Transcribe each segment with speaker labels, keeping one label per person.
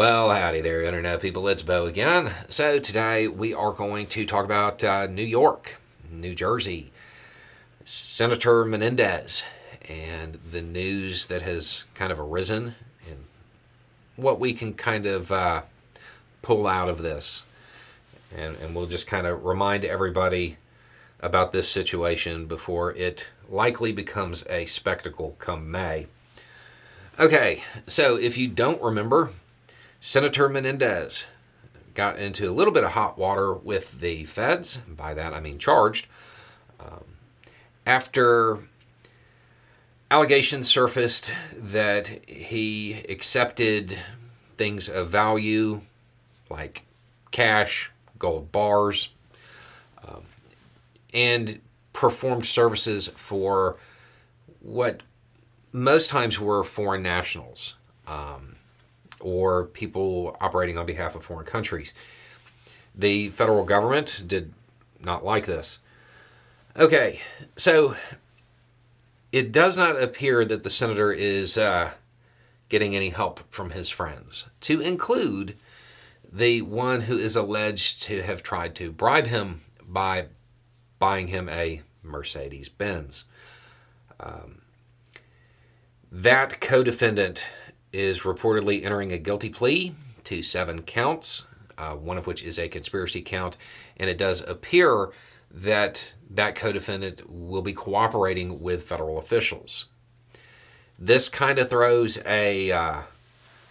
Speaker 1: Well, howdy there, Internet people. It's Beau again. So, today we are going to talk about uh, New York, New Jersey, Senator Menendez, and the news that has kind of arisen and what we can kind of uh, pull out of this. And, and we'll just kind of remind everybody about this situation before it likely becomes a spectacle come May. Okay, so if you don't remember, Senator Menendez got into a little bit of hot water with the feds. By that I mean charged. Um, after allegations surfaced that he accepted things of value like cash, gold bars, um, and performed services for what most times were foreign nationals. Um, or people operating on behalf of foreign countries. The federal government did not like this. Okay, so it does not appear that the senator is uh, getting any help from his friends, to include the one who is alleged to have tried to bribe him by buying him a Mercedes Benz. Um, that co defendant is reportedly entering a guilty plea to seven counts, uh, one of which is a conspiracy count, and it does appear that that co-defendant will be cooperating with federal officials. This kind of throws a uh,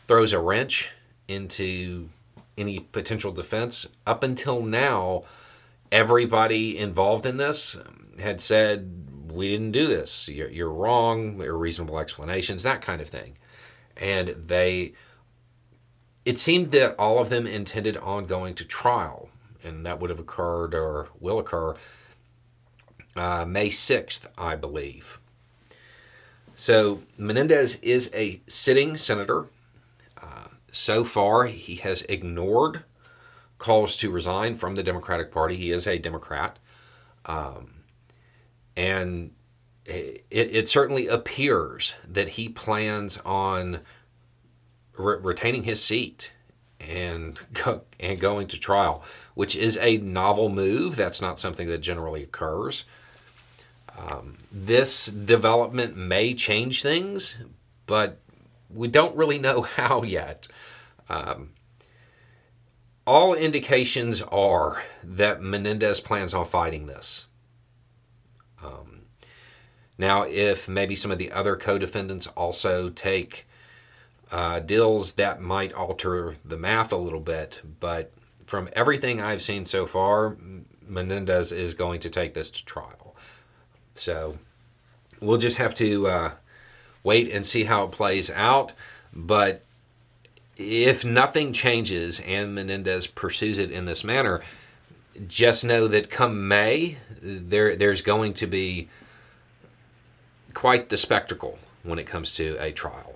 Speaker 1: throws a wrench into any potential defense. Up until now, everybody involved in this had said we didn't do this. You're, you're wrong. There are reasonable explanations, that kind of thing and they it seemed that all of them intended on going to trial and that would have occurred or will occur uh, may 6th i believe. So menendez is a sitting senator. Uh, so far he has ignored calls to resign from the democratic party. He is a democrat. Um, and it, it certainly appears that he plans on re- retaining his seat and go, and going to trial, which is a novel move. That's not something that generally occurs. Um, this development may change things, but we don't really know how yet. Um, all indications are that Menendez plans on fighting this. Um, now, if maybe some of the other co defendants also take uh, deals, that might alter the math a little bit. But from everything I've seen so far, Menendez is going to take this to trial. So we'll just have to uh, wait and see how it plays out. But if nothing changes and Menendez pursues it in this manner, just know that come May, there there's going to be quite the spectacle when it comes to a trial.